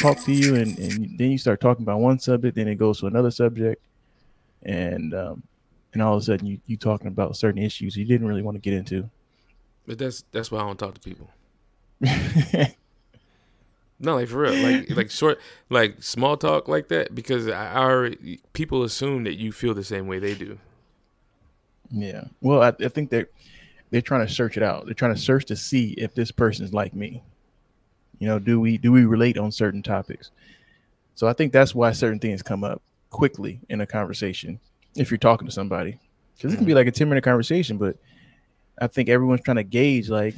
talk to you, and, and then you start talking about one subject, then it goes to another subject, and um, and all of a sudden you you talking about certain issues you didn't really want to get into. But that's that's why I don't talk to people. no, like for real, like like short, like small talk like that, because I already people assume that you feel the same way they do. Yeah. Well, I, I think they're they're trying to search it out. They're trying to search to see if this person is like me. You know, do we do we relate on certain topics? So I think that's why certain things come up quickly in a conversation if you're talking to somebody. Because it can be mm-hmm. like a 10 minute conversation, but I think everyone's trying to gauge like,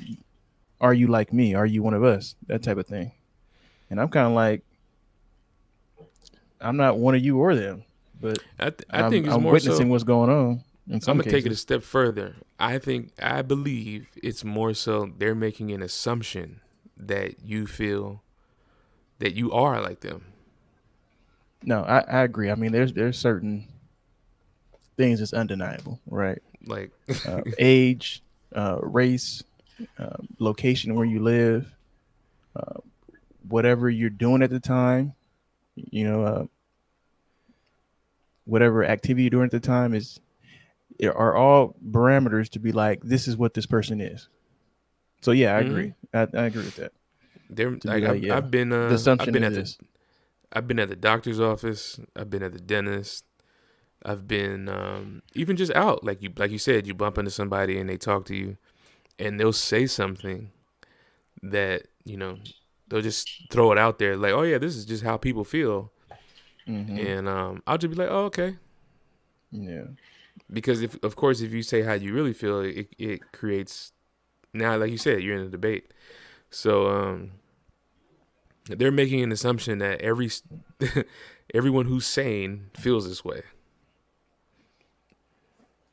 are you like me? Are you one of us? That type of thing. And I'm kind of like, I'm not one of you or them, but I, th- I think I'm, I'm witnessing so, what's going on. I'm gonna cases. take it a step further. I think I believe it's more so they're making an assumption that you feel that you are like them. No, I, I agree. I mean, there's there's certain things that's undeniable, right? Like uh, age, uh, race, uh, location where you live, uh, whatever you're doing at the time, you know, uh, whatever activity you're doing at the time is are all parameters to be like this is what this person is. So yeah, I mm-hmm. agree. I, I, agree with that. There, like, like, I've, yeah. I've, been. Uh, I've been at this. the. I've been at the doctor's office. I've been at the dentist. I've been um, even just out, like you like you said, you bump into somebody and they talk to you, and they'll say something that you know they'll just throw it out there, like, oh yeah, this is just how people feel, mm-hmm. and um, I'll just be like, oh okay, yeah, because if of course if you say how you really feel, it it creates now, like you said, you're in a debate, so um, they're making an assumption that every everyone who's sane feels this way.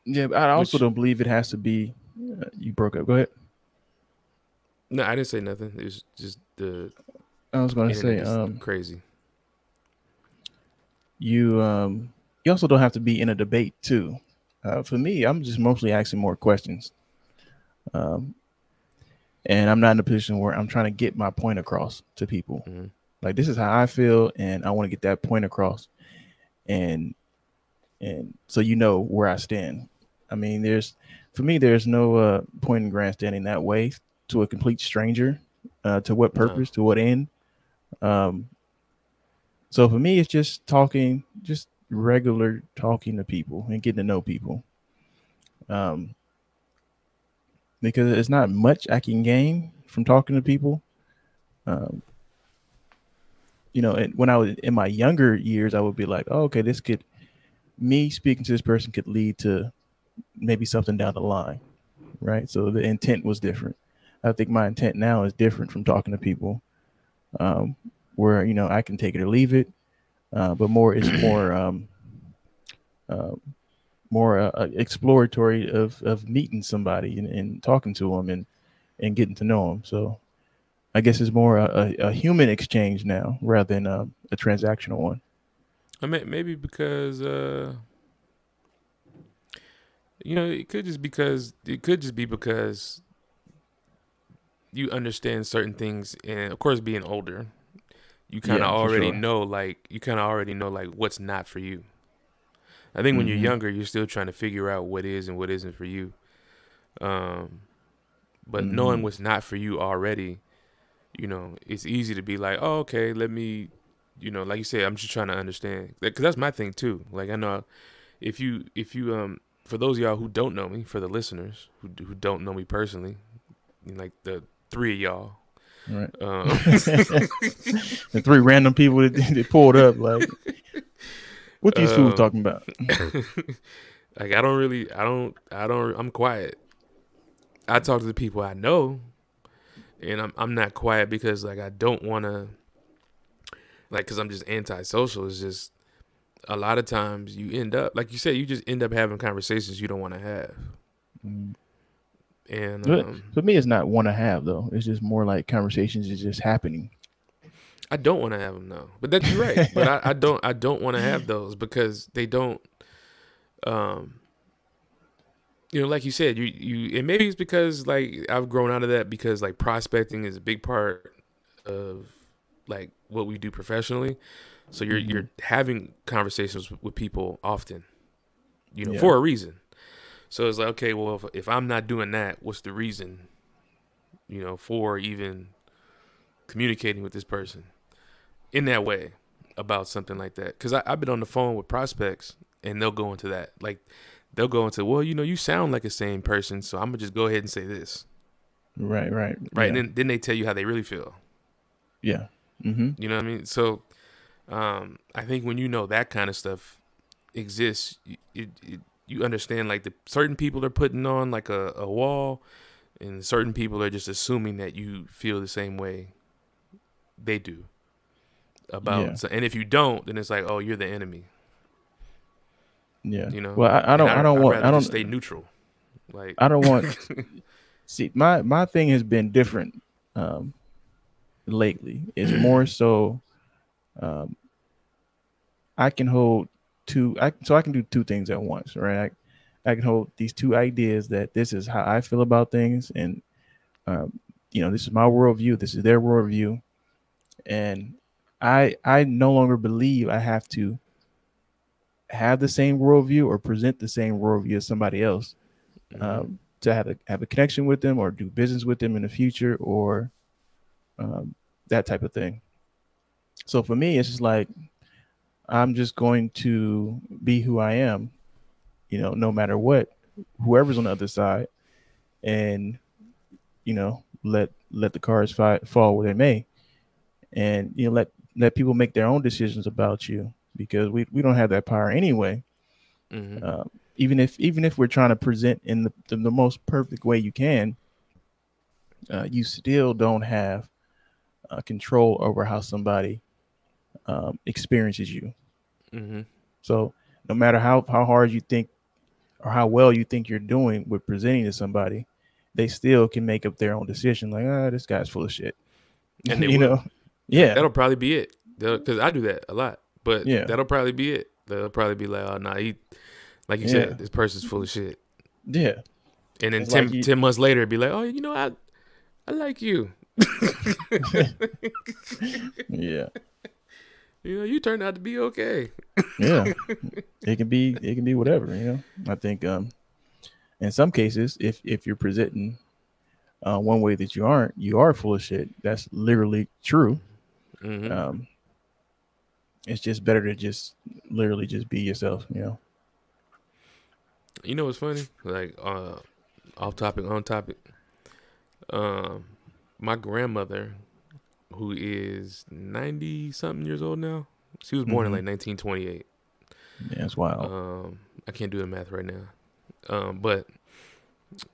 Yeah, I also Which, don't believe it has to be. Uh, you broke up. Go ahead. No, I didn't say nothing. It was just the. I was going to say um, crazy. You um you also don't have to be in a debate too. Uh, for me, I'm just mostly asking more questions. Um, and I'm not in a position where I'm trying to get my point across to people. Mm-hmm. Like this is how I feel, and I want to get that point across. And and so you know where I stand. I mean, there's for me, there's no uh, point in grandstanding that way to a complete stranger. Uh, to what purpose? No. To what end? Um, so for me, it's just talking, just regular talking to people and getting to know people. Um, because it's not much I can gain from talking to people. Um, you know, and when I was in my younger years, I would be like, oh, okay, this could me speaking to this person could lead to maybe something down the line, right? So the intent was different. I think my intent now is different from talking to people, um, where you know I can take it or leave it, uh, but more it's more um, uh, more uh, uh, exploratory of of meeting somebody and, and talking to them and and getting to know them. So I guess it's more a, a, a human exchange now rather than a, a transactional one. I mean, maybe because uh, you know, it could just because it could just be because you understand certain things, and of course, being older, you kind of yeah, already sure. know, like you kind of already know, like what's not for you. I think when mm-hmm. you're younger, you're still trying to figure out what is and what isn't for you. Um, but mm-hmm. knowing what's not for you already, you know, it's easy to be like, oh, okay, let me, you know, like you said, I'm just trying to understand, because that's my thing too. Like I know, if you if you um for those of y'all who don't know me, for the listeners who who don't know me personally, like the three of y'all, right? Um, the three random people that, that pulled up, like, what these um, fools talking about? like, I don't really, I don't, I don't, I'm quiet. I talk to the people I know, and I'm I'm not quiet because like I don't want to, like, cause I'm just antisocial. It's just a lot of times you end up like you said you just end up having conversations you don't want to have mm. and um, for me it's not want to have though it's just more like conversations is just happening i don't want to have them though but that's right but I, I don't i don't want to have those because they don't um you know like you said you you and maybe it's because like i've grown out of that because like prospecting is a big part of like what we do professionally. So you're mm-hmm. you're having conversations with, with people often, you know, yeah. for a reason. So it's like, okay, well, if, if I'm not doing that, what's the reason, you know, for even communicating with this person in that way about something like that? Because I've been on the phone with prospects and they'll go into that. Like, they'll go into, well, you know, you sound like a sane person, so I'm gonna just go ahead and say this. Right, right, right. Yeah. And then then they tell you how they really feel. Yeah. Mm-hmm. You know what I mean? So, um, I think when you know that kind of stuff exists, it, it, you understand like the certain people are putting on like a, a wall, and certain people are just assuming that you feel the same way they do about. Yeah. So, and if you don't, then it's like, oh, you're the enemy. Yeah. You know. Well, I, I don't. I, I, don't want. I don't stay neutral. Like I don't want. see, my my thing has been different um, lately. It's more so. Um, I can hold two. I so I can do two things at once, right? I, I can hold these two ideas that this is how I feel about things, and um, you know, this is my worldview. This is their worldview, and I I no longer believe I have to have the same worldview or present the same worldview as somebody else mm-hmm. um, to have a have a connection with them or do business with them in the future or um, that type of thing. So for me, it's just like I'm just going to be who I am, you know, no matter what, whoever's on the other side, and you know, let let the cards fi- fall where they may, and you know, let let people make their own decisions about you because we, we don't have that power anyway. Mm-hmm. Uh, even if even if we're trying to present in the, the, the most perfect way you can, uh, you still don't have uh, control over how somebody um, experiences you. Mm-hmm. So no matter how how hard you think or how well you think you're doing with presenting to somebody, they still can make up their own decision. Like, ah, oh, this guy's full of shit. And you will. know, yeah, that'll probably be it. Because I do that a lot. But yeah, that'll probably be it. They'll probably be like, oh, nah, he, like you yeah. said, this person's full of shit. Yeah. And then 10, like 10 months later, it'd be like, oh, you know, I, I like you. yeah. You know, you turned out to be okay. yeah. It can be, it can be whatever, you know. I think, um, in some cases, if if you're presenting uh, one way that you aren't, you are full of shit. That's literally true. Mm-hmm. Um, it's just better to just literally just be yourself, you know. You know what's funny? Like uh off topic, on topic. Um my grandmother, who is ninety something years old now, she was born mm-hmm. in like nineteen twenty eight. Yeah, that's wild. Um I can't do the math right now. Um but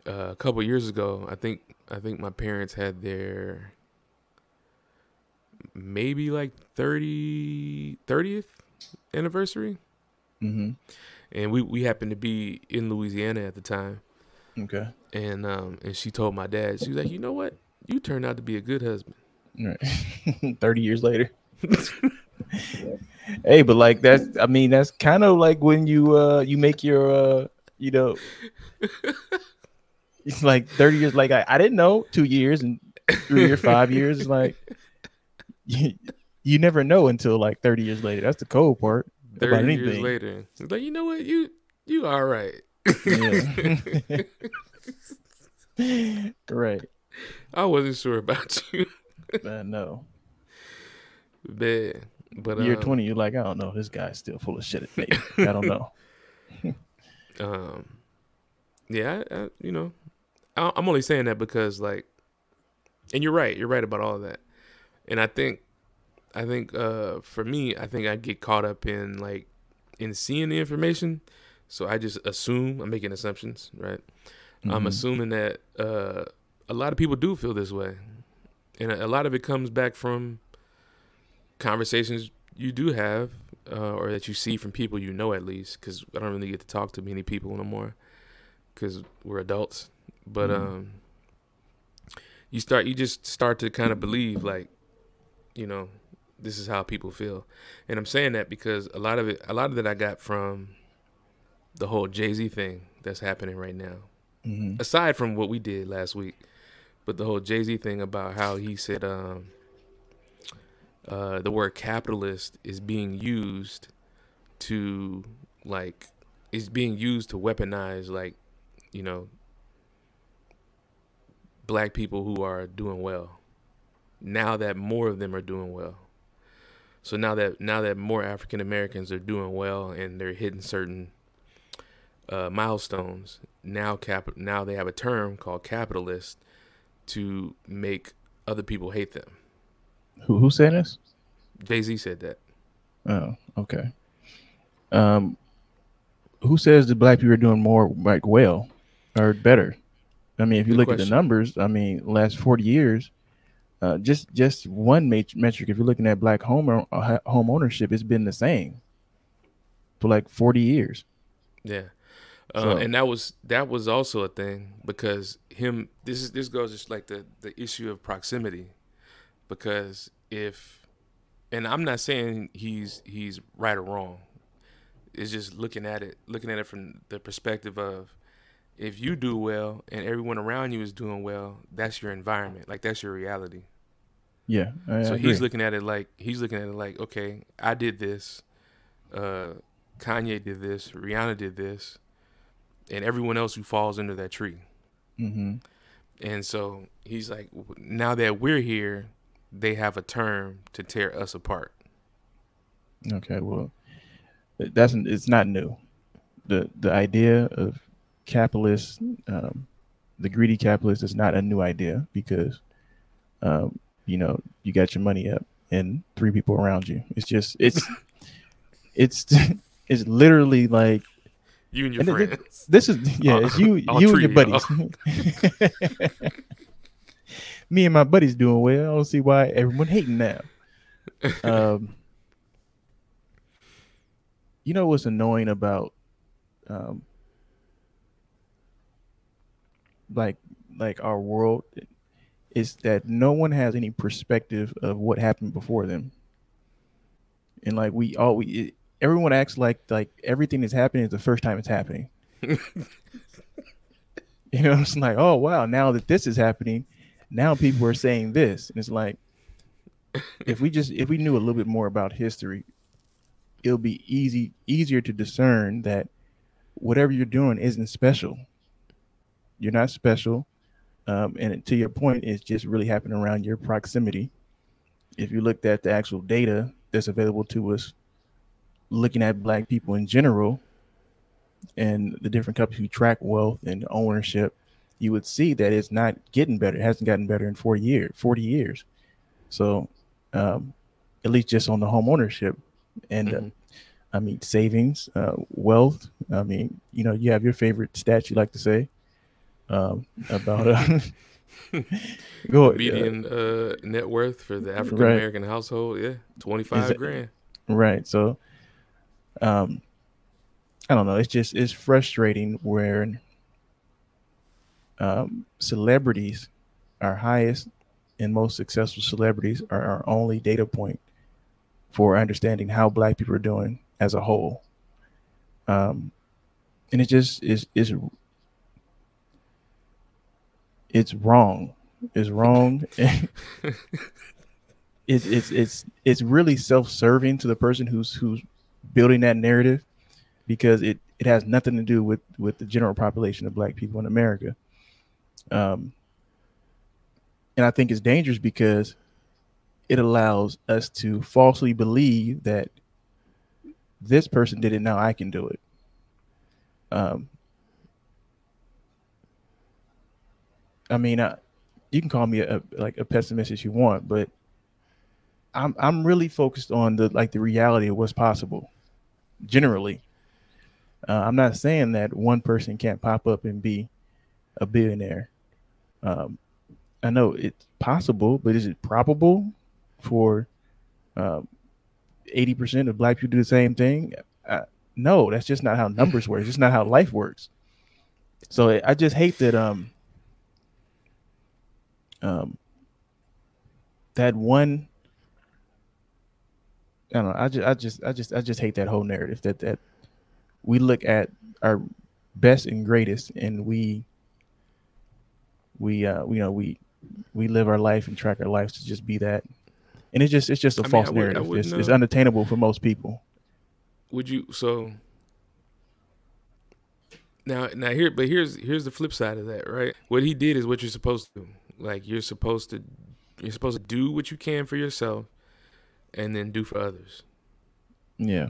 uh, a couple years ago, I think I think my parents had their maybe like 30 30th anniversary. Mm-hmm. And we we happened to be in Louisiana at the time. Okay. And um and she told my dad, she was like, "You know what? You turned out to be a good husband." Right. 30 years later. hey, but like that's I mean that's kind of like when you uh you make your uh you know it's like 30 years like I, I didn't know 2 years and 3 or 5 years like you, you never know until like 30 years later. That's the cold part. 30 years later. It's like, you know what? You you all right. right. I wasn't sure about you. I know. Man. But year um, 20, you're like, I don't know. This guy's still full of shit. Maybe. I don't know. um yeah, I, I, you know, I, I'm only saying that because like and you're right. You're right about all of that and I think I think uh, for me, I think I get caught up in like in seeing the information, so I just assume I'm making assumptions, right? Mm-hmm. I'm assuming that uh, a lot of people do feel this way, and a, a lot of it comes back from conversations you do have, uh, or that you see from people you know at least, because I don't really get to talk to many people no more, because we're adults. But mm-hmm. um, you start, you just start to kind of believe like you know, this is how people feel. And I'm saying that because a lot of it, a lot of that I got from the whole Jay Z thing that's happening right now. Mm-hmm. Aside from what we did last week, but the whole Jay Z thing about how he said, um, uh, the word capitalist is being used to like is being used to weaponize like you know black people who are doing well now that more of them are doing well. So now that now that more african americans are doing well and they're hitting certain uh, milestones now cap now they have a term called capitalist to make other people hate them. Who who said this? Jay-z said that. Oh okay. Um who says that black people are doing more like well or better? I mean, if you Good look question. at the numbers, I mean, last forty years, uh, just just one metric. If you're looking at black home uh, home ownership, it's been the same for like forty years. Yeah, uh, so, and that was that was also a thing because him. This is this goes just like the the issue of proximity, because if, and I'm not saying he's he's right or wrong is just looking at it, looking at it from the perspective of if you do well and everyone around you is doing well, that's your environment. Like that's your reality. Yeah. I, so I he's looking at it like he's looking at it like, okay, I did this, uh, Kanye did this, Rihanna did this, and everyone else who falls under that tree. Mm-hmm. And so he's like, now that we're here, they have a term to tear us apart. Okay, well, that's it's not new. the The idea of capitalist, um, the greedy capitalist, is not a new idea because, um, you know, you got your money up and three people around you. It's just it's it's it's literally like you and your and friends. This, this is yeah, it's you I'll you and your buddies. Me and my buddies doing well. I don't see why everyone hating now. Um, you know what's annoying about um like like our world is that no one has any perspective of what happened before them. And like we all we it, everyone acts like like everything that's happening is the first time it's happening. You know it's like oh wow now that this is happening now people are saying this. And it's like if we just if we knew a little bit more about history it'll be easy easier to discern that whatever you're doing isn't special. You're not special. Um, and to your point, it's just really happening around your proximity. If you looked at the actual data that's available to us, looking at black people in general and the different companies who track wealth and ownership, you would see that it's not getting better. It hasn't gotten better in 40 years, 40 years. So um, at least just on the home ownership and uh, mm-hmm. uh, I mean savings, uh, wealth. I mean, you know, you have your favorite stats you like to say um, about uh, go median uh, net worth for the African American right. household. Yeah, twenty five grand. Right. So, um, I don't know. It's just it's frustrating where um, celebrities, our highest and most successful celebrities, are our only data point for understanding how black people are doing as a whole. Um, and it just is is it's wrong. It's wrong. it's it's it's it's really self-serving to the person who's who's building that narrative because it it has nothing to do with with the general population of black people in America. Um, and I think it's dangerous because it allows us to falsely believe that this person did it now i can do it um i mean I, you can call me a, like a pessimist if you want but i'm i'm really focused on the like the reality of what's possible generally uh, i'm not saying that one person can't pop up and be a billionaire um i know it's possible but is it probable for um, eighty percent of black people to do the same thing. No, that's just not how numbers work. It's just not how life works. So I just hate that um um that one I don't know, I just I just I just I just hate that whole narrative that that we look at our best and greatest and we we uh you know we we live our life and track our lives to just be that and it's just it's just a I false mean, would, narrative. It's, it's, unattainable for most people. Would you so? Now, now here, but here's here's the flip side of that, right? What he did is what you're supposed to do. Like you're supposed to, you're supposed to do what you can for yourself, and then do for others. Yeah.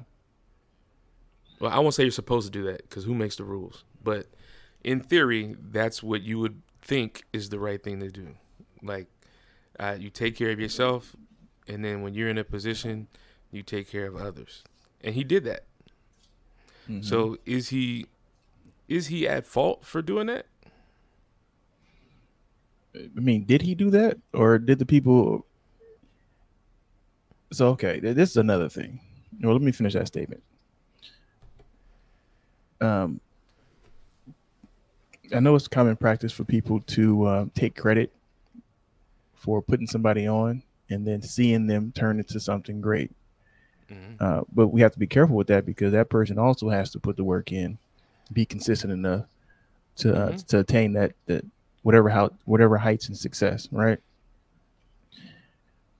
Well, I won't say you're supposed to do that because who makes the rules? But in theory, that's what you would think is the right thing to do. Like, uh, you take care of yourself, and then when you're in a position, you take care of others. And he did that. Mm-hmm. So is he is he at fault for doing that? I mean, did he do that, or did the people? So okay, this is another thing. Well, let me finish that statement. Um, I know it's common practice for people to uh, take credit for putting somebody on and then seeing them turn into something great. Mm-hmm. Uh, but we have to be careful with that because that person also has to put the work in, be consistent enough to uh, mm-hmm. to attain that that whatever how whatever heights and success, right?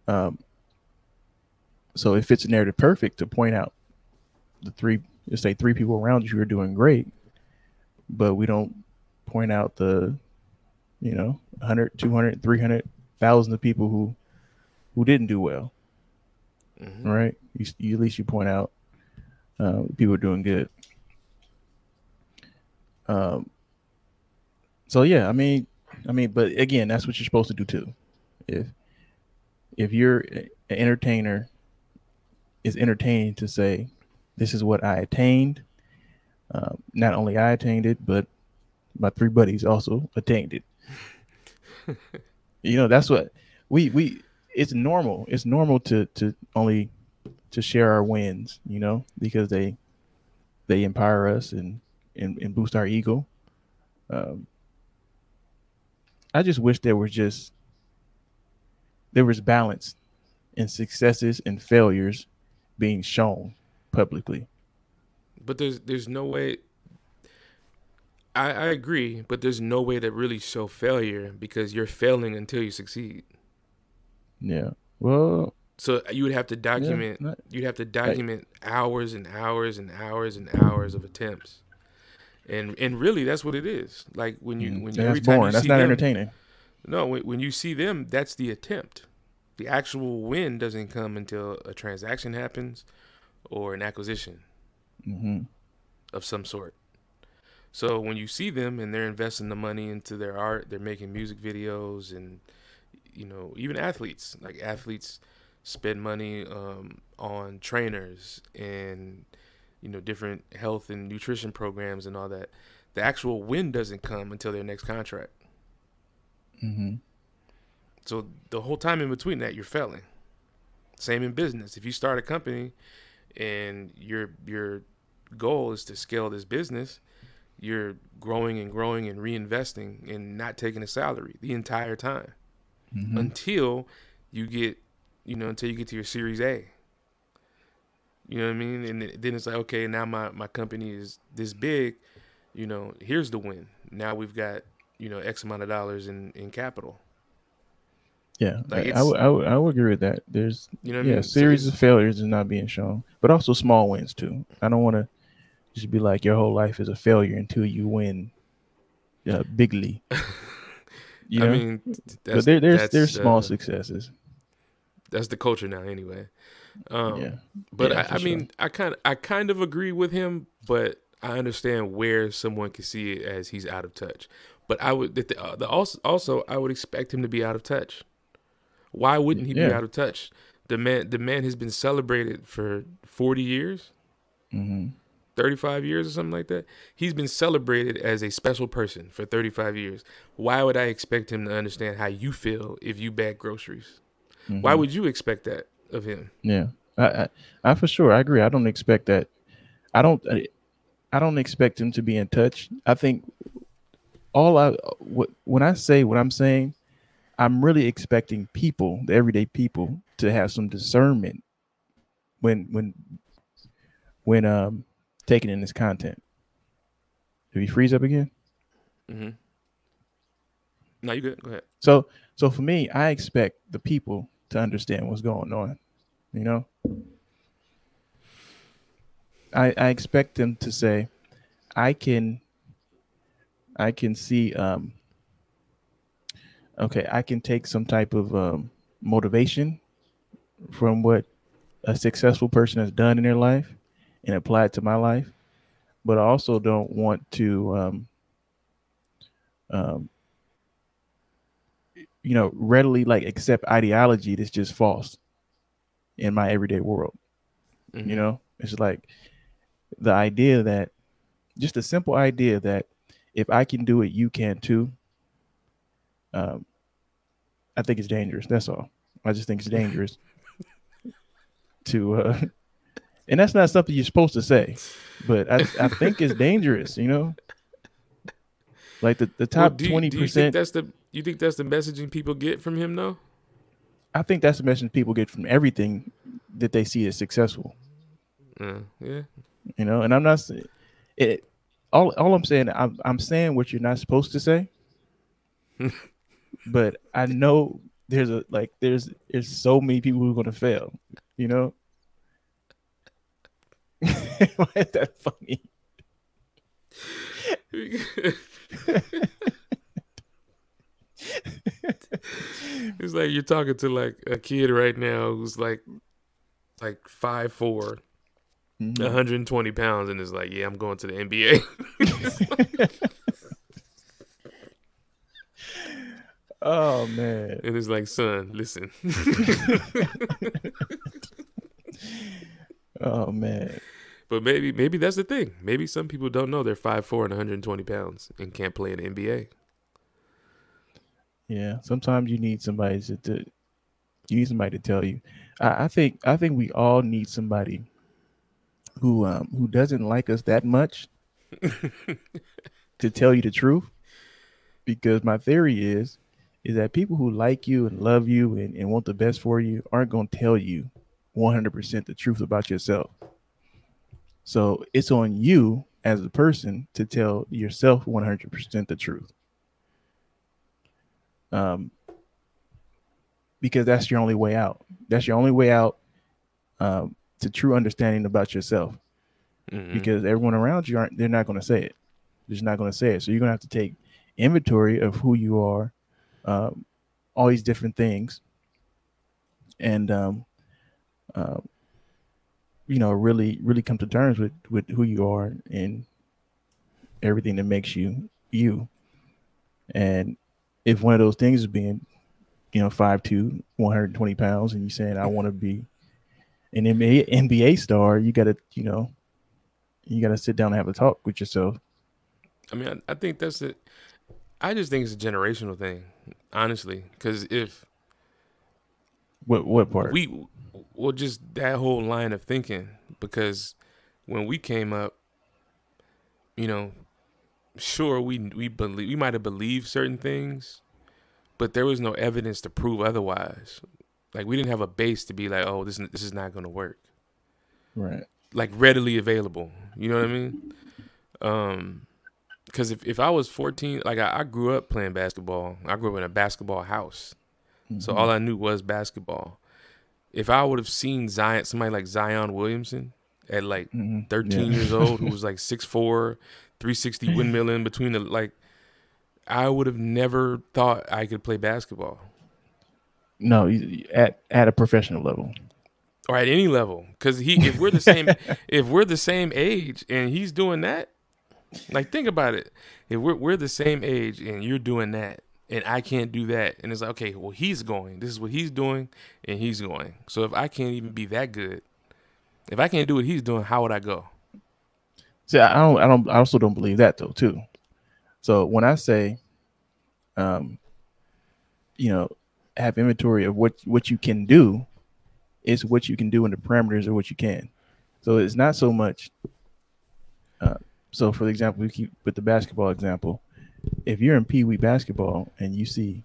Um. So it fits a narrative perfect to point out the three, let's say three people around you are doing great, but we don't point out the, you know, 100, 200, 300 thousand of people who who didn't do well. Mm-hmm. Right? You, you, at least you point out uh, people doing good. Um. So yeah, I mean, I mean, but again, that's what you're supposed to do too. If if you're an entertainer, is entertaining to say, "This is what I attained." Uh, not only I attained it, but my three buddies also attained it. you know, that's what we we. It's normal. It's normal to to only to share our wins. You know, because they they empower us and and, and boost our ego. Um, I just wish there was just there was balance in successes and failures being shown publicly. But there's there's no way I, I agree, but there's no way to really show failure because you're failing until you succeed. Yeah. Well, so you would have to document. Yeah, not, you'd have to document hours and hours and hours and hours of attempts and and really that's what it is. Like when you mm, when you, every time boring. you that's not them, entertaining. No, when, when you see them, that's the attempt. The actual win doesn't come until a transaction happens or an acquisition mm-hmm. of some sort. So when you see them and they're investing the money into their art, they're making music videos and you know even athletes like athletes spend money um, on trainers and you know different health and nutrition programs and all that the actual win doesn't come until their next contract mm-hmm. so the whole time in between that you're failing same in business if you start a company and your your goal is to scale this business you're growing and growing and reinvesting and not taking a salary the entire time mm-hmm. until you get you know until you get to your series a you know what I mean? And then it's like, okay, now my, my company is this big, you know, here's the win. Now we've got, you know, X amount of dollars in, in capital. Yeah, like I, I, would, I, would, I would agree with that. There's, you know, yeah, I mean? series so of failures is not being shown, but also small wins too. I don't want to just be like your whole life is a failure until you win, uh, bigly. You know? I mean, but there, there's there's small uh, successes. That's the culture now, anyway. Um, yeah. But yeah, I, I mean, I kind of I kind of agree with him, but I understand where someone can see it as he's out of touch. But I would the, uh, the also also I would expect him to be out of touch. Why wouldn't he yeah. be out of touch? The man the man has been celebrated for forty years, mm-hmm. thirty five years or something like that. He's been celebrated as a special person for thirty five years. Why would I expect him to understand how you feel if you bag groceries? Mm-hmm. Why would you expect that? Of him. Yeah, I, I, I for sure I agree. I don't expect that. I don't. I don't expect him to be in touch. I think all I when I say what I'm saying, I'm really expecting people, the everyday people, to have some discernment when when when um taking in this content. Did he freeze up again? Mm-hmm. No, you good. Go ahead. So so for me, I expect the people to understand what's going on. You know, I I expect them to say, I can. I can see. Um, okay, I can take some type of um, motivation from what a successful person has done in their life and apply it to my life, but I also don't want to, um, um, you know, readily like accept ideology that's just false in my everyday world. Mm-hmm. You know, it's like the idea that just a simple idea that if I can do it, you can too. Um, I think it's dangerous. That's all. I just think it's dangerous to uh and that's not something you're supposed to say, but I, I think it's dangerous, you know. Like the, the top twenty well, percent. That's the you think that's the messaging people get from him, though. I think that's the message people get from everything that they see as successful. Uh, yeah, you know, and I'm not saying it. All all I'm saying, I'm I'm saying what you're not supposed to say, but I know there's a like there's there's so many people who are gonna fail, you know. Why is that funny? it's like you're talking to like a kid right now who's like like five four, mm-hmm. 120 pounds, and is like, yeah, I'm going to the NBA. oh man! And it's like, son, listen. oh man. But maybe maybe that's the thing. Maybe some people don't know they're five four and 120 pounds and can't play in the NBA. Yeah, sometimes you need somebody to, to you need somebody to tell you. I, I, think I think we all need somebody who um who doesn't like us that much to tell you the truth. Because my theory is is that people who like you and love you and, and want the best for you aren't gonna tell you 100% the truth about yourself. So it's on you as a person to tell yourself 100% the truth. Um, because that's your only way out. That's your only way out um, to true understanding about yourself. Mm-hmm. Because everyone around you aren't, they're not going to say it. They're just not going to say it. So you're going to have to take inventory of who you are, um, all these different things, and um, uh, you know, really, really come to terms with with who you are and everything that makes you you. And if one of those things is being, you know, five to 120 pounds, and you're saying I want to be an NBA NBA star, you got to, you know, you got to sit down and have a talk with yourself. I mean, I, I think that's it. I just think it's a generational thing, honestly, because if what what part we well, just that whole line of thinking because when we came up, you know, sure we we believe we might have believed certain things, but there was no evidence to prove otherwise. Like we didn't have a base to be like, oh, this this is not going to work. Right. Like readily available. You know what I mean? Um, because if if I was 14, like I, I, grew up playing basketball. I grew up in a basketball house, mm-hmm. so all I knew was basketball if I would have seen Zion, somebody like Zion Williamson at like mm-hmm. 13 yeah. years old, who was like 6'4, 360 mm-hmm. windmill in between the like, I would have never thought I could play basketball. No, at at a professional level, or at any level, because he if we're the same if we're the same age and he's doing that, like think about it, if we're we're the same age and you're doing that, and I can't do that. And it's like, okay, well, he's going. This is what he's doing, and he's going. So if I can't even be that good, if I can't do what he's doing, how would I go? See, I don't, I don't, I also don't believe that though, too. So when I say, um, you know, have inventory of what what you can do, is what you can do in the parameters of what you can. So it's not so much. Uh, so, for example, we keep with the basketball example if you're in Pee Wee basketball and you see,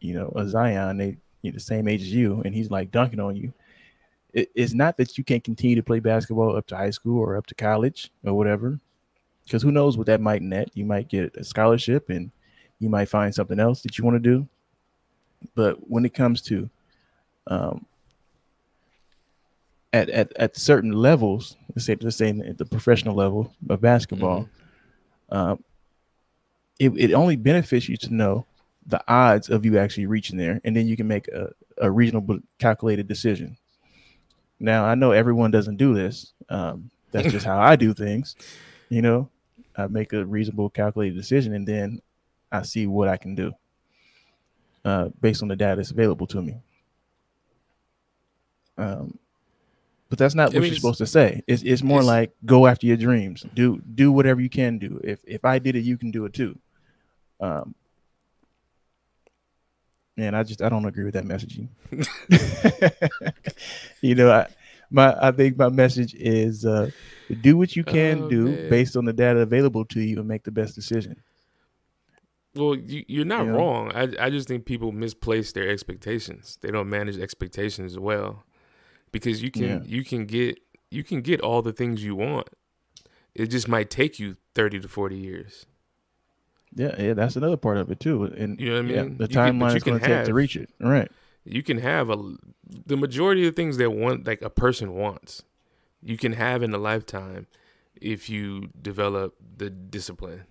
you know, a Zion, they you know, the same age as you, and he's like dunking on you. It, it's not that you can't continue to play basketball up to high school or up to college or whatever, because who knows what that might net. You might get a scholarship and you might find something else that you want to do. But when it comes to um, at, at at certain levels, let's say let's say at the professional level of basketball, mm-hmm. um, it, it only benefits you to know the odds of you actually reaching there, and then you can make a, a reasonable calculated decision. Now I know everyone doesn't do this. Um, that's just how I do things. You know, I make a reasonable calculated decision, and then I see what I can do uh, based on the data that's available to me. Um, but that's not I what mean, you're supposed to say. It's it's more it's, like go after your dreams. Do do whatever you can do. If if I did it, you can do it too. Um, and I just I don't agree with that messaging. you know, I my I think my message is uh, do what you can oh, do man. based on the data available to you and make the best decision. Well, you, are not you know? wrong. I I just think people misplace their expectations. They don't manage expectations well because you can yeah. you can get you can get all the things you want. It just might take you thirty to forty years. Yeah, yeah, that's another part of it too. And you know what I mean? Yeah, the timeline is going to take to reach it. Right. You can have a the majority of the things that want like a person wants. You can have in a lifetime if you develop the discipline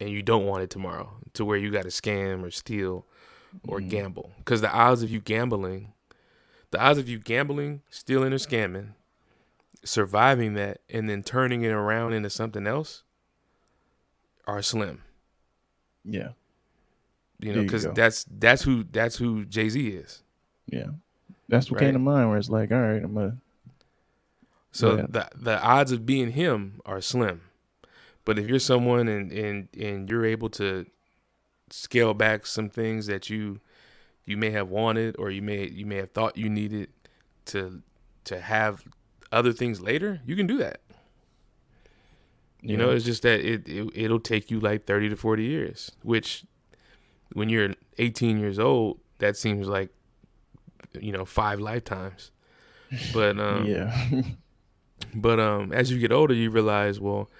and you don't want it tomorrow to where you got to scam or steal or mm. gamble because the odds of you gambling the odds of you gambling, stealing, or scamming, surviving that, and then turning it around into something else are slim. Yeah. You know, because that's that's who that's who Jay Z is. Yeah, that's what right? came to mind. Where it's like, all right, I'm gonna. So yeah. the the odds of being him are slim, but if you're someone and and and you're able to scale back some things that you you may have wanted or you may you may have thought you needed to to have other things later, you can do that. You know, it's just that it, it it'll take you like 30 to 40 years, which when you're 18 years old, that seems like you know, five lifetimes. But um yeah. but um as you get older, you realize, well,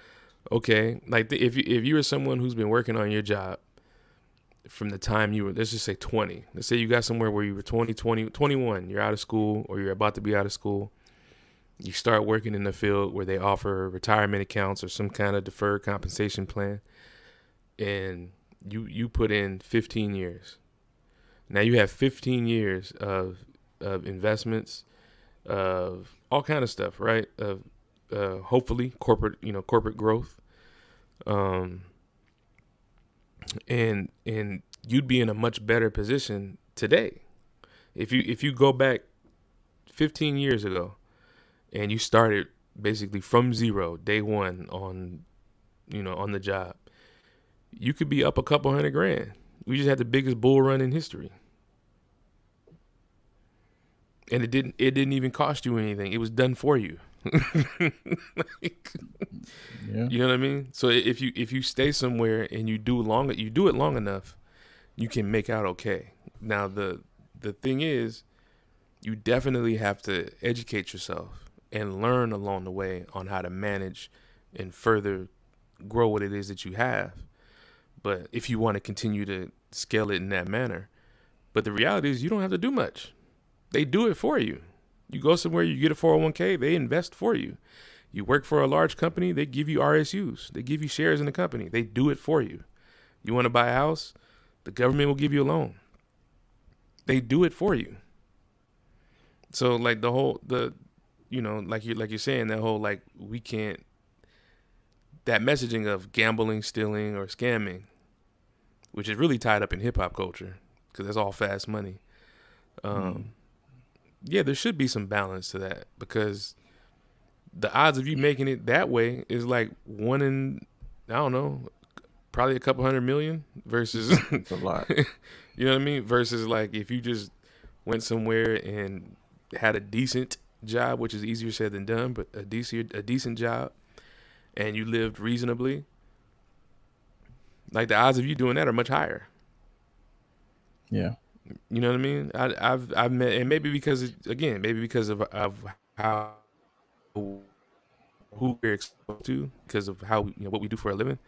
okay, like the, if you if you are someone who's been working on your job from the time you were let's just say 20 let's say you got somewhere where you were 20 20 21 you're out of school or you're about to be out of school you start working in the field where they offer retirement accounts or some kind of deferred compensation plan and you you put in 15 years. Now you have 15 years of of investments of all kind of stuff right? Of uh, hopefully corporate you know corporate growth. Um and and you'd be in a much better position today. If you if you go back 15 years ago and you started basically from zero day one on you know on the job you could be up a couple hundred grand we just had the biggest bull run in history and it didn't it didn't even cost you anything it was done for you like, yeah. You know what I mean? So if you if you stay somewhere and you do long you do it long enough, you can make out okay. Now the the thing is, you definitely have to educate yourself and learn along the way on how to manage and further grow what it is that you have. But if you want to continue to scale it in that manner, but the reality is you don't have to do much. They do it for you. You go somewhere, you get a 401k, they invest for you. You work for a large company, they give you RSUs, they give you shares in the company, they do it for you. You want to buy a house, the government will give you a loan. They do it for you. So like the whole the you know, like you like you're saying, that whole like we can't that messaging of gambling, stealing, or scamming, which is really tied up in hip hop culture because that's all fast money. Um, mm yeah, there should be some balance to that because the odds of you making it that way is like one in I don't know, probably a couple hundred million versus a lot. you know what I mean? Versus like if you just went somewhere and had a decent job, which is easier said than done, but a decent a decent job, and you lived reasonably. Like the odds of you doing that are much higher. Yeah. You know what I mean? I, have I've met, and maybe because again, maybe because of of how who we're exposed to, because of how you know what we do for a living.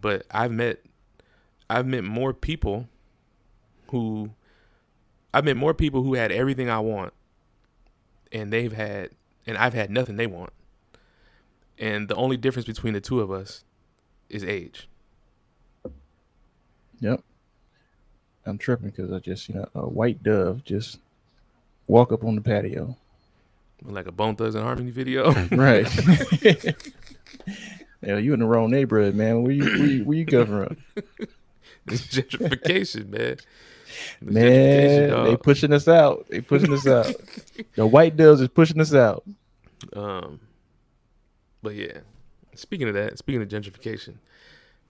But I've met I've met more people who I've met more people who had everything I want, and they've had, and I've had nothing they want. And the only difference between the two of us is age. Yep. I'm tripping because I just, you know, a white dove just walk up on the patio. Like a Bone Thugs-n-Harmony video. right. yeah, you in the wrong neighborhood, man. Where you where you, where you? This gentrification, man. Man, they pushing us out. They pushing us out. the white dudes is pushing us out. Um, but yeah. Speaking of that, speaking of gentrification,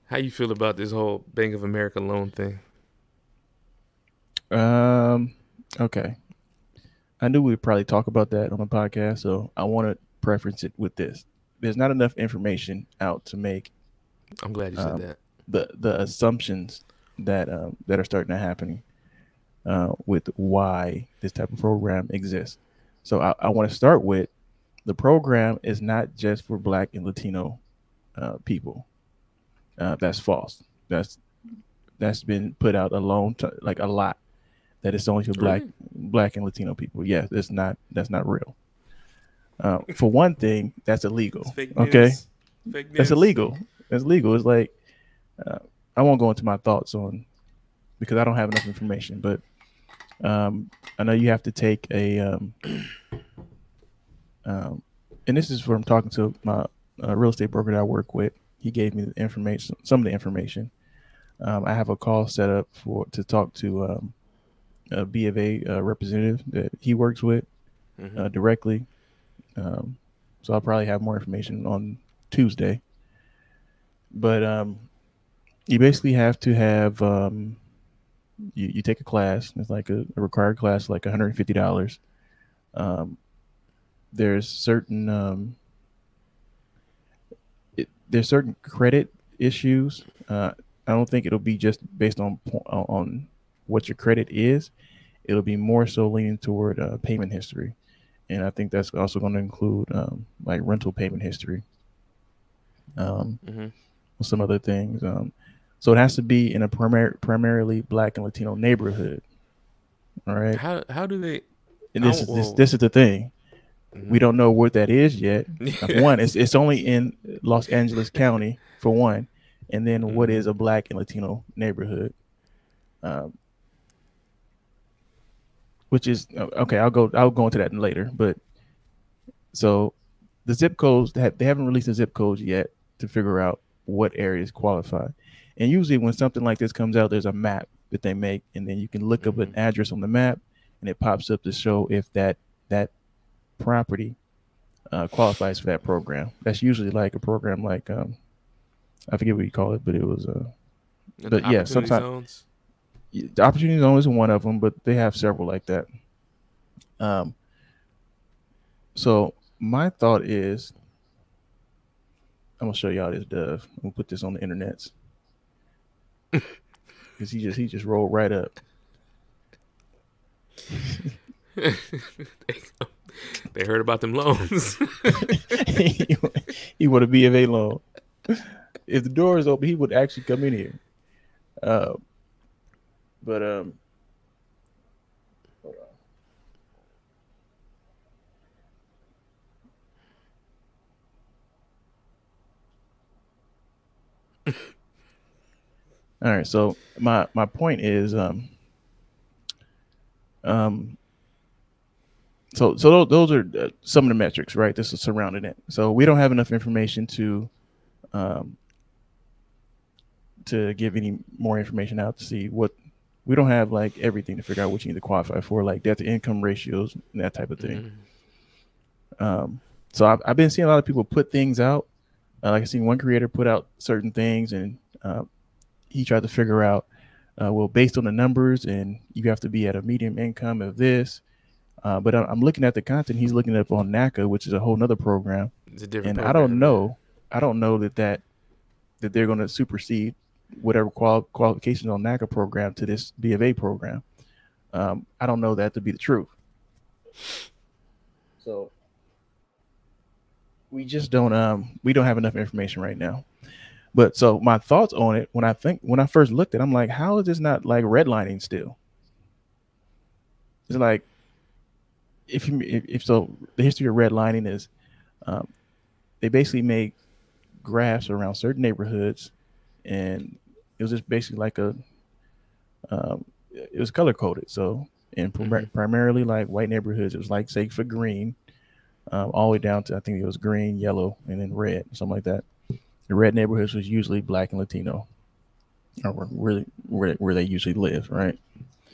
how you feel about this whole Bank of America loan thing? Um, okay. I knew we'd probably talk about that on the podcast, so I want to preference it with this. There's not enough information out to make. I'm glad you said um, that. The the assumptions that um, that are starting to happen uh, with why this type of program exists. So I, I want to start with the program is not just for Black and Latino uh, people. Uh, that's false. That's that's been put out alone, to, like a lot. That it's only for black, black and Latino people. Yeah, that's not that's not real. Uh, for one thing, that's illegal. Okay, that's illegal. That's legal. It's like uh, I won't go into my thoughts on because I don't have enough information. But um, I know you have to take a um, um, and this is from talking to my uh, real estate broker that I work with he gave me the information, some of the information. Um, I have a call set up for to talk to um, a B of A uh, representative that he works with mm-hmm. uh, directly. Um, so I'll probably have more information on Tuesday. But um, you basically have to have um, you, you take a class. It's like a, a required class, like one hundred and fifty dollars. Um, there's certain um, there's certain credit issues. Uh, I don't think it'll be just based on on what your credit is. It'll be more so leaning toward uh, payment history, and I think that's also going to include um, like rental payment history, um, mm-hmm. some other things. Um, so it has to be in a primary, primarily Black and Latino neighborhood. All right. How how do they? And this is this, this is the thing. Mm-hmm. We don't know what that is yet. one, it's it's only in Los Angeles County for one, and then mm-hmm. what is a Black and Latino neighborhood, um, which is okay. I'll go. I'll go into that later. But so the zip codes they, they haven't released the zip codes yet to figure out what areas qualify. And usually, when something like this comes out, there's a map that they make, and then you can look mm-hmm. up an mm-hmm. address on the map, and it pops up to show if that that property uh, qualifies for that program. That's usually like a program like um, I forget what you call it, but it was uh, but yeah, sometimes the opportunity zone is one of them, but they have several like that. Um, so my thought is, I'm gonna show y'all this dove. I'm gonna put this on the internet because he just he just rolled right up. they heard about them loans. he, he would be of a loan. If the door is open, he would actually come in here. Uh, but um, All right, so my my point is um um so so those are uh, some of the metrics, right? This is surrounding it. So we don't have enough information to um, to give any more information out to see what we don't have like everything to figure out what you need to qualify for, like debt to income ratios and that type of thing. Mm-hmm. Um, so I've, I've been seeing a lot of people put things out. Uh, like I seen one creator put out certain things, and uh, he tried to figure out, uh, well, based on the numbers, and you have to be at a medium income of this uh, but I'm looking at the content he's looking up on NACA, which is a whole nother program. It's a different and program, I don't know. I don't know that that that they're going to supersede whatever qual- qualifications on NACA program to this B of A program. Um, I don't know that to be the truth. So we just don't um we don't have enough information right now. But so my thoughts on it when I think when I first looked at it, I'm like, how is this not like redlining still? it's like if you if, if so, the history of redlining is um, they basically make graphs around certain neighborhoods, and it was just basically like a um, it was color coded. So in mm-hmm. primarily like white neighborhoods, it was like say for green, um, all the way down to I think it was green, yellow, and then red, something like that. The red neighborhoods was usually black and Latino, or where where, where they usually live, right?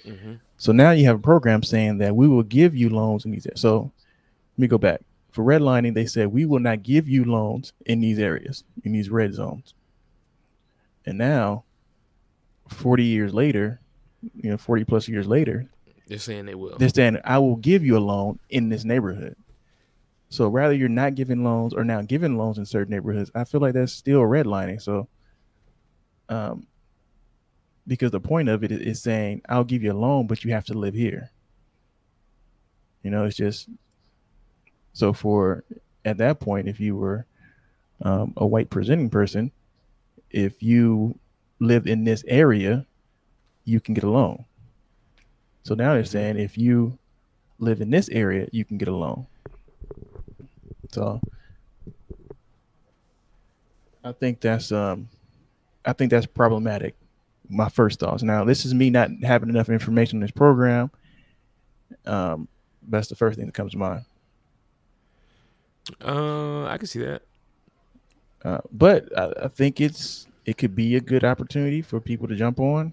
Mm-hmm. So now you have a program saying that we will give you loans in these. So let me go back. For redlining, they said we will not give you loans in these areas, in these red zones. And now, 40 years later, you know, 40 plus years later, they're saying they will. They're saying I will give you a loan in this neighborhood. So rather you're not giving loans or now giving loans in certain neighborhoods, I feel like that's still redlining. So um because the point of it is saying I'll give you a loan, but you have to live here. You know, it's just so for at that point, if you were um, a white presenting person, if you live in this area, you can get a loan. So now they're mm-hmm. saying if you live in this area, you can get a loan. So I think that's um I think that's problematic my first thoughts. Now, this is me not having enough information in this program. Um, that's the first thing that comes to mind. Uh, I can see that. Uh, but I, I, think it's it could be a good opportunity for people to jump on.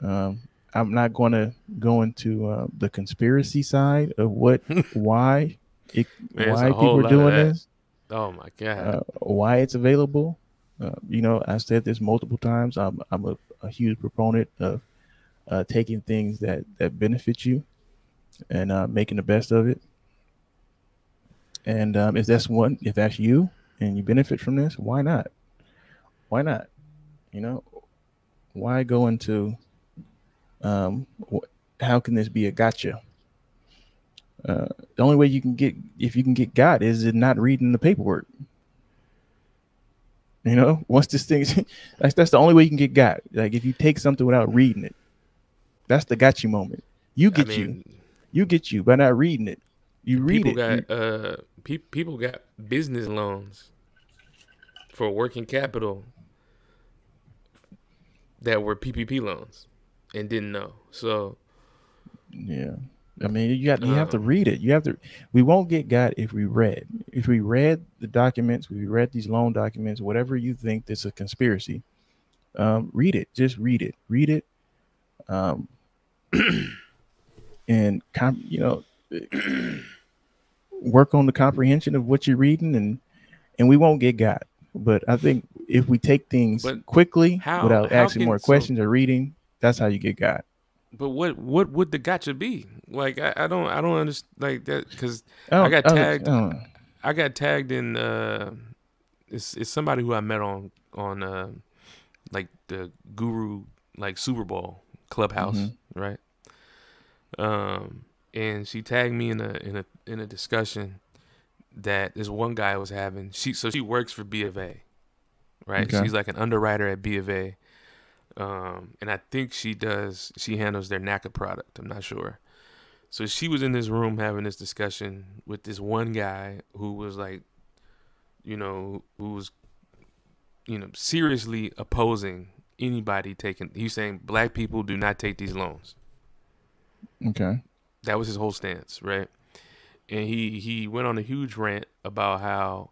Um, I'm not going to go into uh, the conspiracy side of what, why, it, Man, why people are doing this. Oh my god! Uh, why it's available? Uh, you know, I said this multiple times. I'm I'm a a huge proponent of uh, taking things that that benefit you and uh, making the best of it. And um, if that's one, if that's you and you benefit from this, why not? Why not? You know, why go into um, wh- how can this be a gotcha? Uh, the only way you can get if you can get got is in not reading the paperwork. You know, once this thing, that's that's the only way you can get got. Like if you take something without reading it, that's the got you moment. You get I mean, you, you get you by not reading it. You read people it. Got, uh, pe- people got business loans for working capital that were PPP loans and didn't know. So, yeah, I mean, you got you have to uh. read it. You have to. We won't get got if we read. If we read the documents, we read these loan documents, whatever you think that's a conspiracy. Um, read it. Just read it. Read it. Um, and com- you know, work on the comprehension of what you're reading, and and we won't get got. But I think if we take things but quickly how, without how asking more questions so, or reading, that's how you get got. But what what would the gotcha be? Like I, I don't I don't understand like that because I got tagged. I, I, got tagged in. Uh, it's it's somebody who I met on on uh, like the Guru like Super Bowl clubhouse, mm-hmm. right? Um, and she tagged me in a in a in a discussion that this one guy was having. She so she works for B of A, right? Okay. She's like an underwriter at B of A um, and I think she does. She handles their NACA product. I'm not sure. So she was in this room having this discussion with this one guy who was like, you know, who was, you know, seriously opposing anybody taking. He's saying black people do not take these loans. Okay. That was his whole stance, right? And he he went on a huge rant about how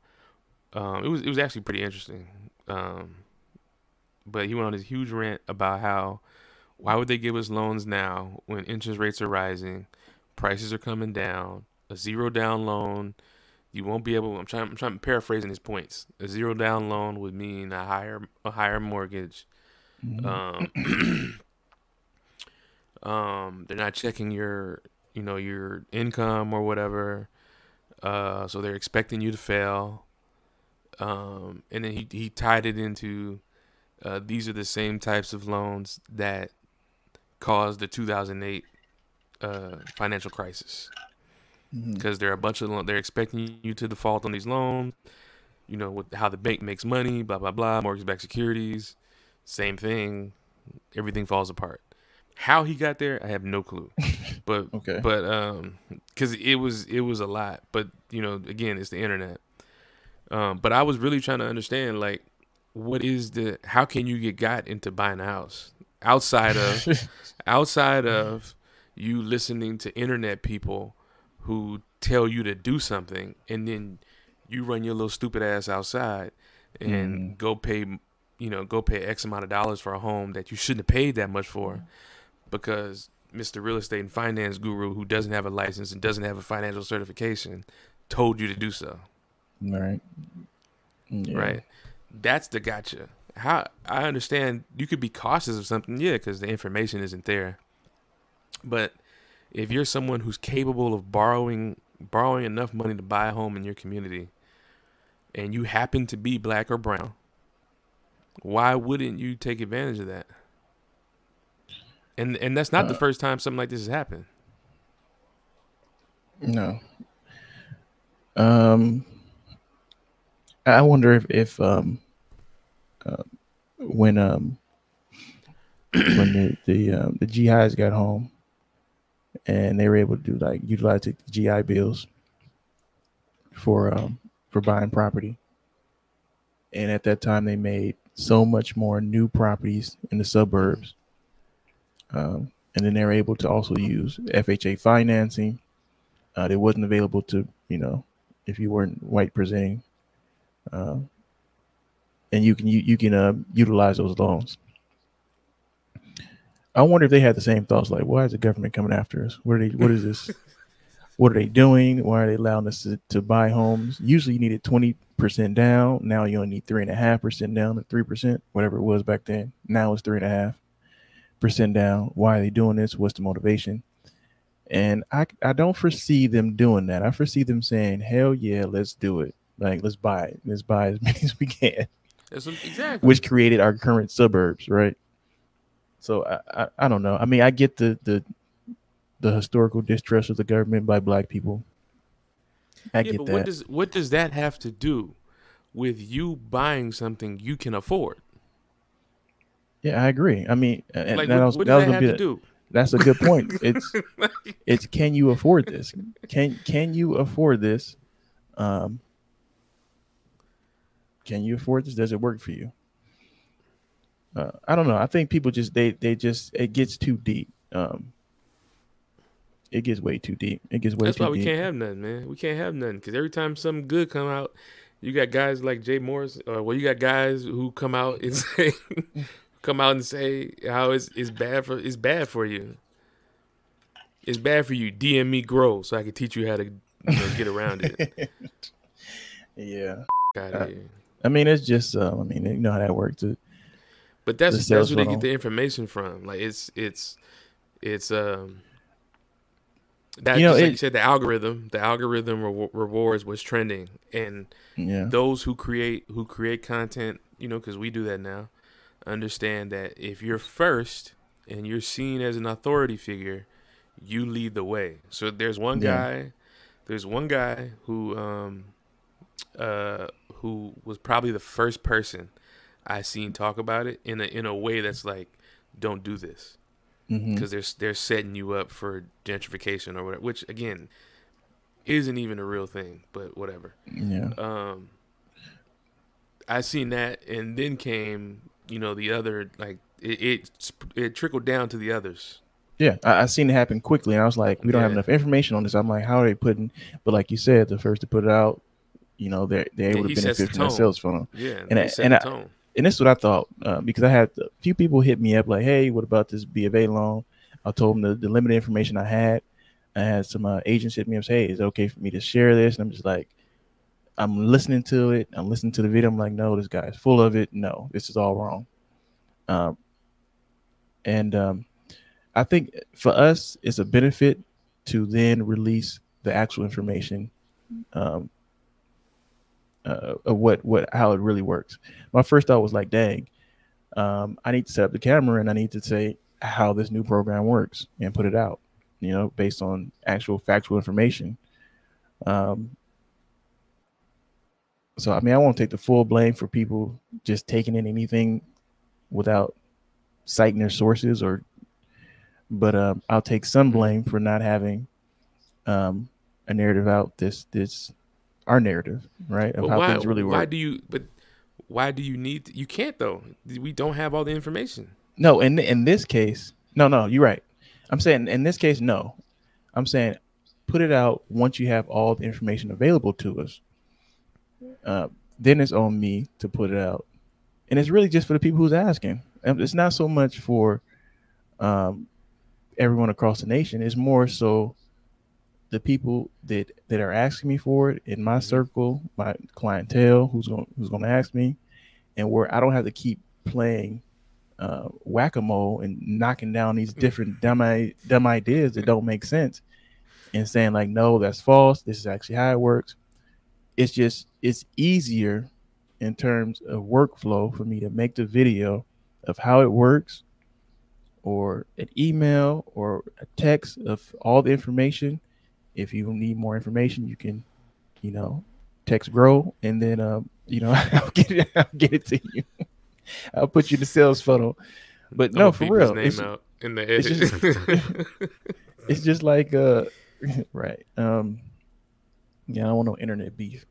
um, it was it was actually pretty interesting. Um, but he went on this huge rant about how why would they give us loans now when interest rates are rising, prices are coming down, a zero down loan, you won't be able. I'm trying. I'm trying to paraphrasing his points. A zero down loan would mean a higher a higher mortgage. Mm-hmm. Um, um, they're not checking your you know your income or whatever. Uh, so they're expecting you to fail. Um, and then he he tied it into uh, these are the same types of loans that caused the 2008 uh, financial crisis. Because mm-hmm. there are a bunch of loans, they're expecting you to default on these loans. You know, with how the bank makes money, blah blah blah, mortgage-backed securities, same thing. Everything falls apart. How he got there, I have no clue. But okay. but um, because it was it was a lot. But you know, again, it's the internet. Um, but I was really trying to understand like what is the how can you get got into buying a house outside of outside of you listening to internet people who tell you to do something and then you run your little stupid ass outside and mm. go pay you know go pay x amount of dollars for a home that you shouldn't have paid that much for because Mr. Real Estate and Finance Guru who doesn't have a license and doesn't have a financial certification told you to do so. Right. Yeah. Right. That's the gotcha. How I understand you could be cautious of something, yeah, because the information isn't there. But if you're someone who's capable of borrowing borrowing enough money to buy a home in your community and you happen to be black or brown, why wouldn't you take advantage of that? And and that's not uh, the first time something like this has happened. No. Um I wonder if if um uh, when um when the the um, the GIs got home and they were able to do like utilize the GI bills for um for buying property. And at that time they made so much more new properties in the suburbs. Um, and then they were able to also use FHA financing. Uh, wasn't available to, you know, if you weren't white presenting. Uh, and you can you, you can uh, utilize those loans. I wonder if they had the same thoughts. Like, why is the government coming after us? What are they? What is this? what are they doing? Why are they allowing us to, to buy homes? Usually, you needed twenty percent down. Now you only need three and a half percent down, or three percent, whatever it was back then. Now it's three and a half percent down. Why are they doing this? What's the motivation? And I I don't foresee them doing that. I foresee them saying, "Hell yeah, let's do it. Like, let's buy it. Let's buy as many as we can." Exactly. Which created our current suburbs, right? So I, I, I don't know. I mean, I get the the the historical distrust of the government by black people. I yeah, get but that. What does what does that have to do with you buying something you can afford? Yeah, I agree. I mean, like, that what, was, what that, was that have to do? That's a good point. It's it's can you afford this? Can can you afford this? Um, can you afford this? Does it work for you? Uh, I don't know. I think people just they they just it gets too deep. Um, it gets way too deep. It gets way. Too deep. That's why we deep. can't have nothing, man. We can't have nothing because every time something good come out, you got guys like Jay Morris, or well, you got guys who come out and say, come out and say how it's it's bad for it's bad for you. It's bad for you. DM me grow so I can teach you how to you know, get around it. yeah. got Uh, I mean, it's just, uh, I mean, you know how that works. It, but that's that's where they get the information from. Like it's it's it's um that you know, it, like you said the algorithm the algorithm re- rewards what's trending and yeah. those who create who create content you know because we do that now understand that if you're first and you're seen as an authority figure you lead the way so there's one yeah. guy there's one guy who um uh who was probably the first person I seen talk about it in a in a way that's like, don't do this, because mm-hmm. they're they're setting you up for gentrification or whatever. Which again, isn't even a real thing, but whatever. Yeah. Um, I seen that, and then came you know the other like it it, it trickled down to the others. Yeah, I, I, seen it happen quickly, and I was like, we don't yeah. have enough information on this. I'm like, how are they putting? But like you said, the first to put it out, you know, they're they're able yeah, to benefit from the sales funnel. Yeah, and I, and I, and this is what I thought uh, because I had a few people hit me up like, "Hey, what about this B of A loan?" I told them the, the limited information I had. I had some uh, agents hit me up say, "Hey, is it okay for me to share this?" And I'm just like, I'm listening to it. I'm listening to the video. I'm like, no, this guy is full of it. No, this is all wrong. Um, and um, I think for us, it's a benefit to then release the actual information um, uh, of what what how it really works. My first thought was like, dang, um, I need to set up the camera and I need to say how this new program works and put it out, you know, based on actual factual information. Um, so I mean, I won't take the full blame for people just taking in anything without citing their sources or but um, I'll take some blame for not having um, a narrative out. This this our narrative, right? Of how why, things really work. Why do you? But why do you need? To, you can't though. We don't have all the information. No, in in this case, no, no, you're right. I'm saying in this case, no. I'm saying put it out once you have all the information available to us. Uh, then it's on me to put it out, and it's really just for the people who's asking. It's not so much for um, everyone across the nation. It's more so the people that that are asking me for it in my mm-hmm. circle, my clientele, who's going who's going to ask me, and where I don't have to keep playing uh, whack a mole and knocking down these different dumb dumb ideas that don't make sense, and saying like, no, that's false. This is actually how it works. It's just it's easier in terms of workflow for me to make the video of how it works or an email or a text of all the information if you need more information, you can, you know, text grow and then um, you know, I'll get it, I'll get it to you. I'll put you in the sales funnel. But no, for real. It's, in the edit. It's just, it's just like uh right. Um yeah, I don't want no internet beef.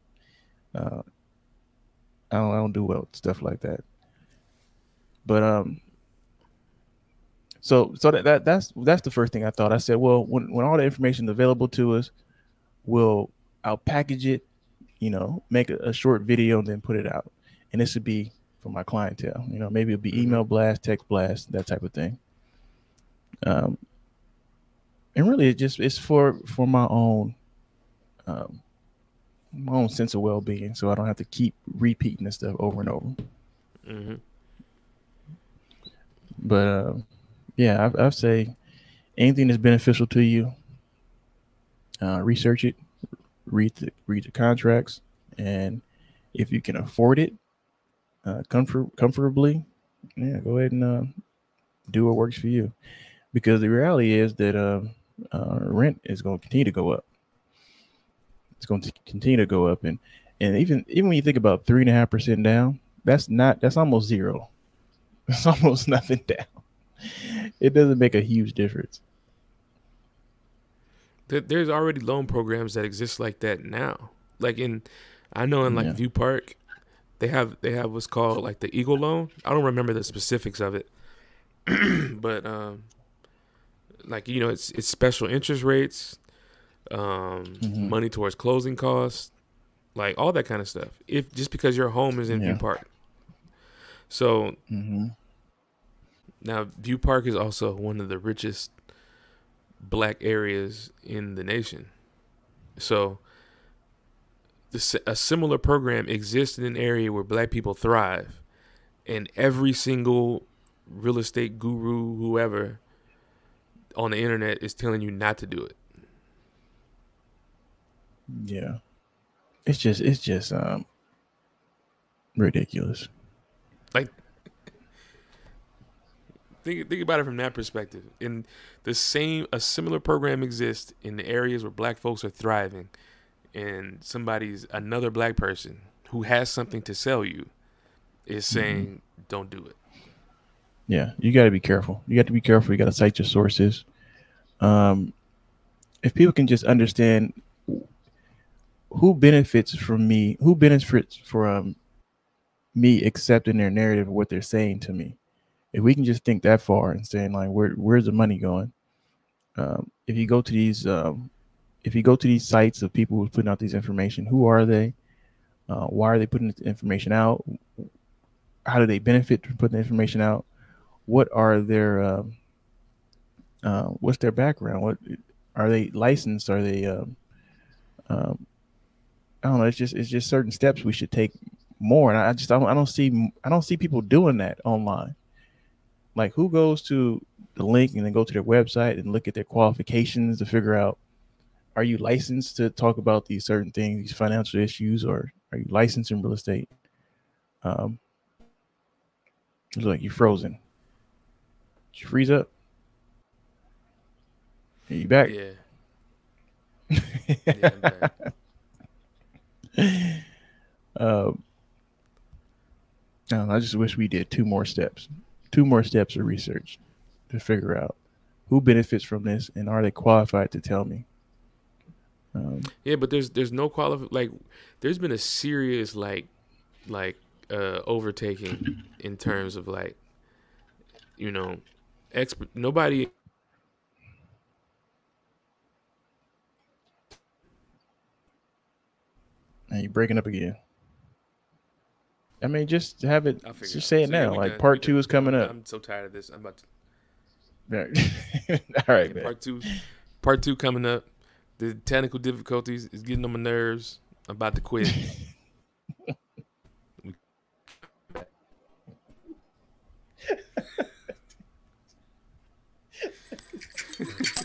Uh I don't I don't do well stuff like that. But um so so that, that that's that's the first thing I thought. I said, well, when when all the information is available to us, we'll I'll package it, you know, make a, a short video and then put it out. And this would be for my clientele. You know, maybe it'll be email blast, text blast, that type of thing. Um, and really, it just it's for for my own, um, my own sense of well being, so I don't have to keep repeating this stuff over and over. Mm-hmm. But uh, yeah, I, I say anything that's beneficial to you, uh, research it, read the read the contracts, and if you can afford it, uh, comfort comfortably, yeah, go ahead and uh, do what works for you. Because the reality is that uh, uh, rent is going to continue to go up. It's going to continue to go up, and and even even when you think about three and a half percent down, that's not that's almost zero. It's almost nothing down it doesn't make a huge difference. There's already loan programs that exist like that now. Like in, I know in like yeah. View Park, they have they have what's called like the Eagle loan. I don't remember the specifics of it, but um, like you know, it's it's special interest rates, um, mm-hmm. money towards closing costs, like all that kind of stuff. If just because your home is in yeah. View Park, so mm-hmm. Now, View Park is also one of the richest black areas in the nation. So, the, a similar program exists in an area where black people thrive, and every single real estate guru, whoever on the internet, is telling you not to do it. Yeah, it's just it's just um ridiculous. Like Think think about it from that perspective. In the same a similar program exists in the areas where black folks are thriving and somebody's another black person who has something to sell you is mm-hmm. saying mm-hmm. don't do it. Yeah, you got to be careful. You got to be careful. You got to cite your sources. Um, if people can just understand who benefits from me, who benefits from me accepting their narrative of what they're saying to me, if we can just think that far and saying like where where's the money going? Um, if you go to these um, if you go to these sites of people who's putting out these information who are they? Uh, why are they putting the information out? How do they benefit from putting the information out? What are their um, uh, what's their background? What are they licensed? Are they um, um, i don't know it's just it's just certain steps we should take more. And i just I don't, I don't see i don't see people doing that online like who goes to the link and then go to their website and look at their qualifications to figure out are you licensed to talk about these certain things, these financial issues, or are you licensed in real estate? Um, it's like you're frozen. Did you freeze up? Are you back? Yeah. yeah back. um, I, I just wish we did two more steps two more steps of research to figure out who benefits from this, and are they qualified to tell me? Um, yeah, but there's there's no qualify like there's been a serious like like uh overtaking in terms of like you know expert nobody and you're breaking up again. I mean, just have it. Just say it so now. Like done, part two is coming up. I'm so tired of this. I'm about to. All right, man. Part two, part two coming up. The technical difficulties is getting on my nerves. I'm about to quit.